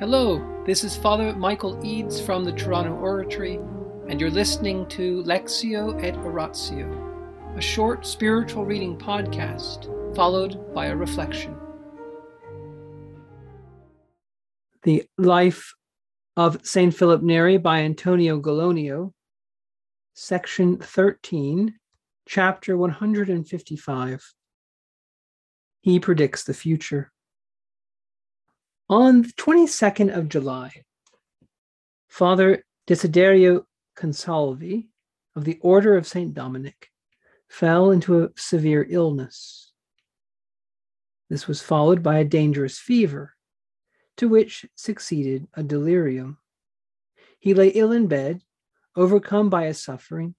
Hello, this is Father Michael Eades from the Toronto Oratory, and you're listening to Lectio et Oratio, a short spiritual reading podcast followed by a reflection. The Life of St. Philip Neri by Antonio Gallonio, Section 13, Chapter 155. He predicts the future. On the 22nd of July, Father Desiderio Consalvi of the Order of St. Dominic fell into a severe illness. This was followed by a dangerous fever, to which succeeded a delirium. He lay ill in bed, overcome by his suffering,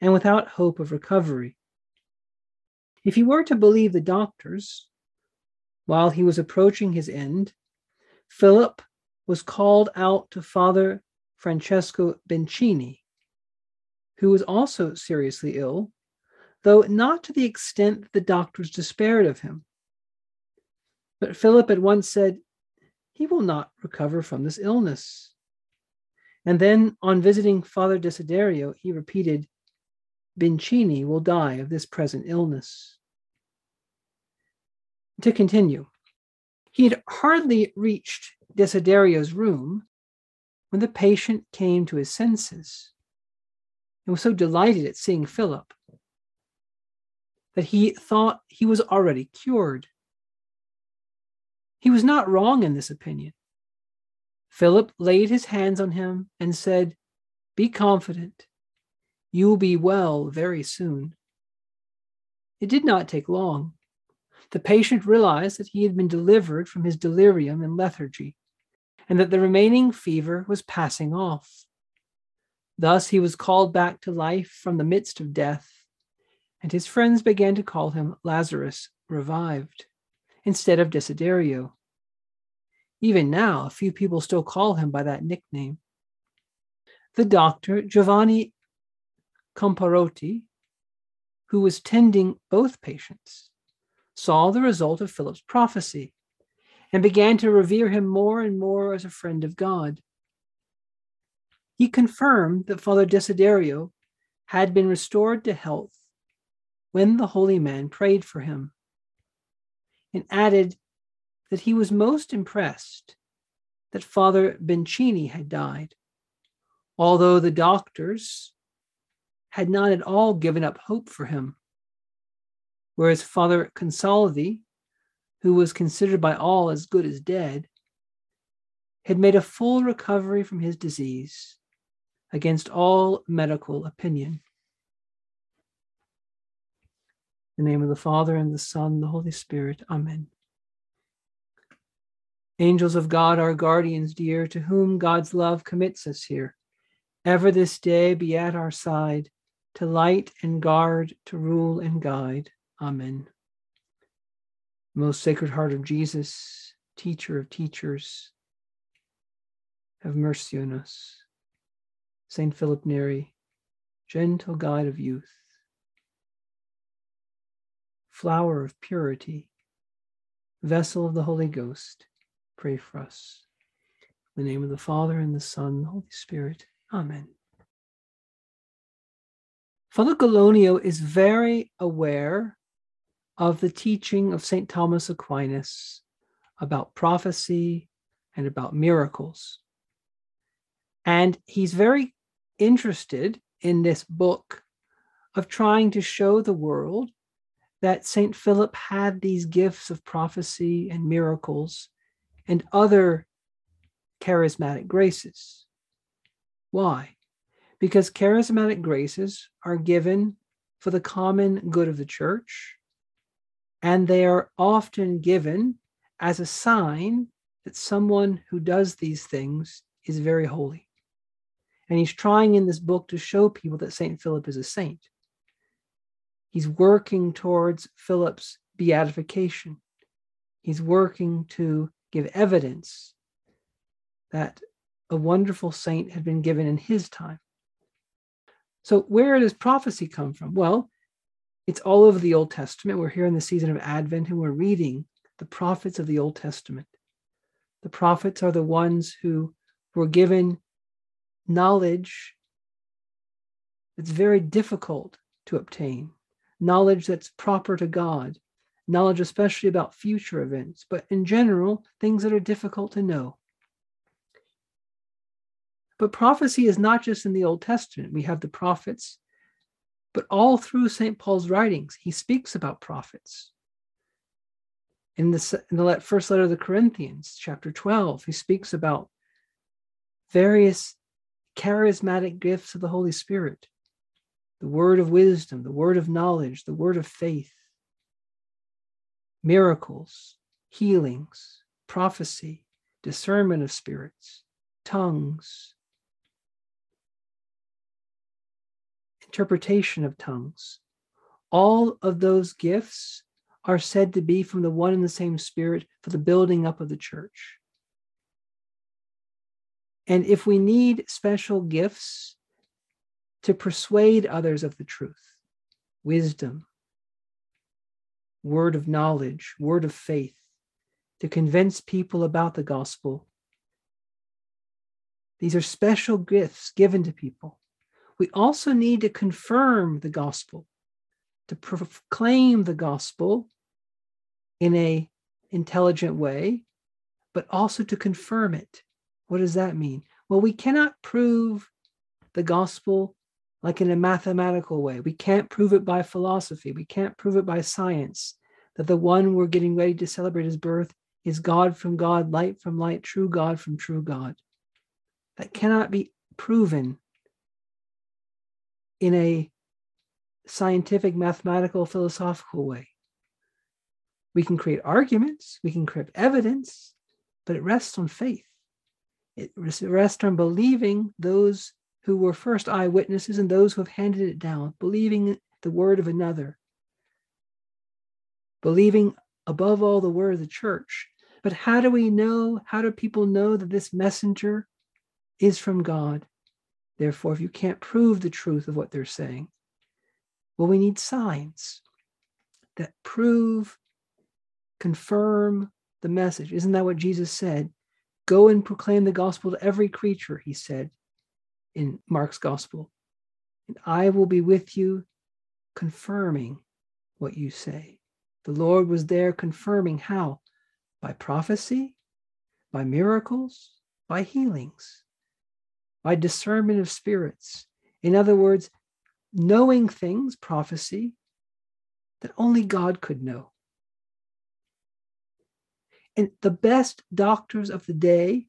and without hope of recovery. If he were to believe the doctors, while he was approaching his end, Philip was called out to Father Francesco Bencini, who was also seriously ill, though not to the extent that the doctors despaired of him. But Philip at once said, He will not recover from this illness. And then, on visiting Father Desiderio, he repeated, Bencini will die of this present illness. To continue, he had hardly reached Desiderio's room when the patient came to his senses and was so delighted at seeing Philip that he thought he was already cured. He was not wrong in this opinion. Philip laid his hands on him and said, Be confident. You will be well very soon. It did not take long. The patient realized that he had been delivered from his delirium and lethargy, and that the remaining fever was passing off. Thus he was called back to life from the midst of death, and his friends began to call him Lazarus revived instead of Desiderio. Even now, a few people still call him by that nickname. The doctor, Giovanni Comparotti, who was tending both patients, saw the result of Philip's prophecy and began to revere him more and more as a friend of God. He confirmed that Father Desiderio had been restored to health when the holy man prayed for him, and added that he was most impressed that Father Bencini had died, although the doctors had not at all given up hope for him whereas Father Consalvi, who was considered by all as good as dead, had made a full recovery from his disease against all medical opinion. In the name of the Father, and the Son, and the Holy Spirit. Amen. Angels of God, our guardians dear, to whom God's love commits us here, ever this day be at our side, to light and guard, to rule and guide. Amen. Most Sacred Heart of Jesus, Teacher of teachers, have mercy on us. Saint Philip Neri, gentle guide of youth, flower of purity, vessel of the Holy Ghost, pray for us. In the name of the Father, and the Son, and the Holy Spirit. Amen. Father Gallonio is very aware of the teaching of St. Thomas Aquinas about prophecy and about miracles. And he's very interested in this book of trying to show the world that St. Philip had these gifts of prophecy and miracles and other charismatic graces. Why? Because charismatic graces are given for the common good of the church and they are often given as a sign that someone who does these things is very holy. And he's trying in this book to show people that St. Philip is a saint. He's working towards Philip's beatification. He's working to give evidence that a wonderful saint had been given in his time. So, where does prophecy come from? Well, it's all over the Old Testament. We're here in the season of Advent and we're reading the prophets of the Old Testament. The prophets are the ones who were given knowledge that's very difficult to obtain, knowledge that's proper to God, knowledge especially about future events, but in general, things that are difficult to know. But prophecy is not just in the Old Testament. We have the prophets, but all through St. Paul's writings, he speaks about prophets. In the, in the first letter of the Corinthians, chapter 12, he speaks about various charismatic gifts of the Holy Spirit the word of wisdom, the word of knowledge, the word of faith, miracles, healings, prophecy, discernment of spirits, tongues, interpretation of tongues. All of those gifts are said to be from the one and the same Spirit for the building up of the church. And if we need special gifts to persuade others of the truth, wisdom, word of knowledge, word of faith, to convince people about the gospel. These are special gifts given to people. We also need to confirm the gospel, to proclaim the gospel in a intelligent way, but also to confirm it. What does that mean? Well, we cannot prove the gospel like in a mathematical way. We can't prove it by philosophy. We can't prove it by science that the one we're getting ready to celebrate his birth is God from God, light from light, true God from true God. That cannot be proven in a scientific, mathematical, philosophical way. We can create arguments, we can create evidence, but it rests on faith. It rests on believing those who were first eyewitnesses and those who have handed it down, believing the word of another, believing above all the word of the church. But how do we know? How do people know that this messenger is from God? Therefore, if you can't prove the truth of what they're saying, well, we need signs that prove, confirm the message. Isn't that what Jesus said? Go and proclaim the gospel to every creature, he said in Mark's gospel. And I will be with you, confirming what you say. The Lord was there confirming how? By prophecy, by miracles, by healings, by discernment of spirits. In other words, knowing things, prophecy, that only God could know. And the best doctors of the day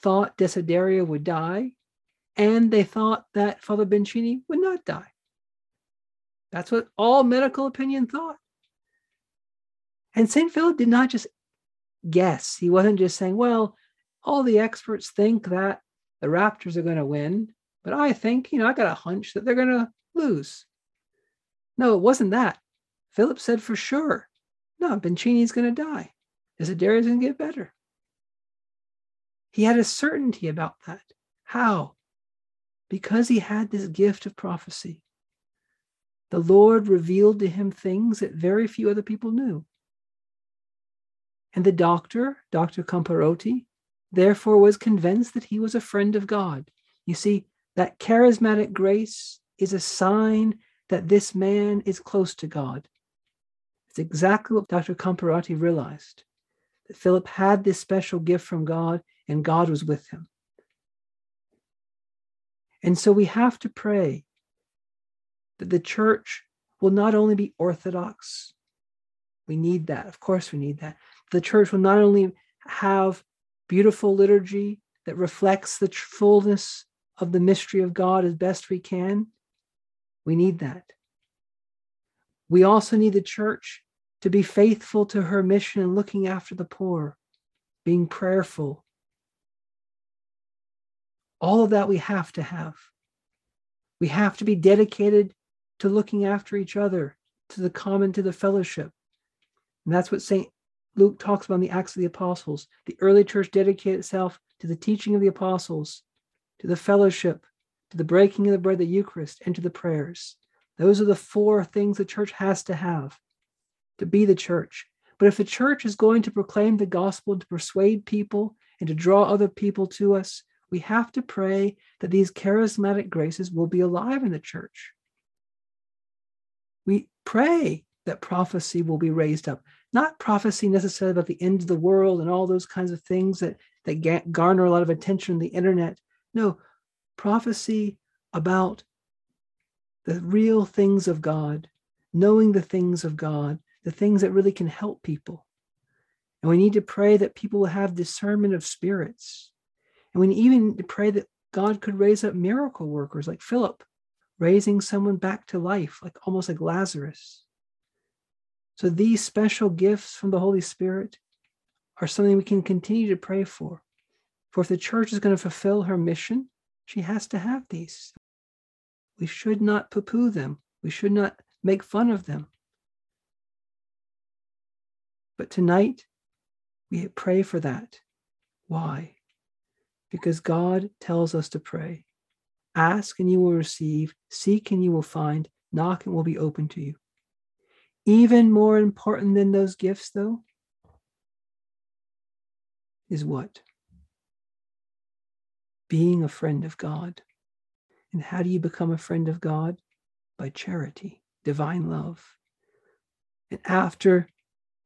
thought Desideria would die and they thought that Father Bencini would not die. That's what all medical opinion thought. And St. Philip did not just guess. He wasn't just saying, well, all the experts think that the Raptors are going to win, but I think, you know, I got a hunch that they're going to lose. No, it wasn't that. Philip said for sure, no, Bencini's going to die. Desideria's going to get better. He had a certainty about that. How? because he had this gift of prophecy. The Lord revealed to him things that very few other people knew. And the doctor, Dr. Comparotti, therefore was convinced that he was a friend of God. You see, that charismatic grace is a sign that this man is close to God. It's exactly what Dr. Comparotti realized that Philip had this special gift from God and God was with him. And so we have to pray that the church will not only be orthodox, we need that. Of course, we need that. The church will not only have beautiful liturgy that reflects the fullness of the mystery of God as best we can. We need that. We also need the church to be faithful to her mission in looking after the poor, being prayerful, all of that we have to have. We have to be dedicated to looking after each other, to the common, to the fellowship. And that's what St. Luke talks about in the Acts of the Apostles. The early church dedicated itself to the teaching of the apostles, to the fellowship, to the breaking of the bread, the Eucharist, and to the prayers. Those are the four things the church has to have to be the church. But if the church is going to proclaim the gospel, and to persuade people, and to draw other people to us, we have to pray that these charismatic graces will be alive in the church. We pray that prophecy will be raised up, not prophecy necessarily about the end of the world and all those kinds of things that, that garner a lot of attention on the internet. No, prophecy about the real things of God, knowing the things of God, the things that really can help people. And we need to pray that people will have discernment of spirits. And we even pray that God could raise up miracle workers like Philip, raising someone back to life, like almost like Lazarus. So these special gifts from the Holy Spirit are something we can continue to pray for. For if the church is going to fulfill her mission, she has to have these. We should not poo poo them. We should not make fun of them. But tonight, we pray for that. Why? Because God tells us to pray. Ask and you will receive, seek and you will find, knock and will be open to you. Even more important than those gifts, though, is what? Being a friend of God. And how do you become a friend of God? By charity, divine love. And after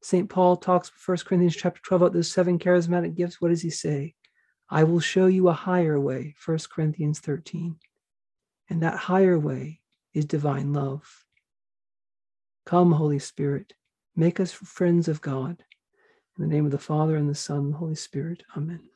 St. Paul talks 1 Corinthians chapter 12 about those seven charismatic gifts. What does he say? I will show you a higher way, 1 Corinthians 13. And that higher way is divine love. Come, Holy Spirit, make us friends of God. In the name of the Father, and the Son, and the Holy Spirit. Amen.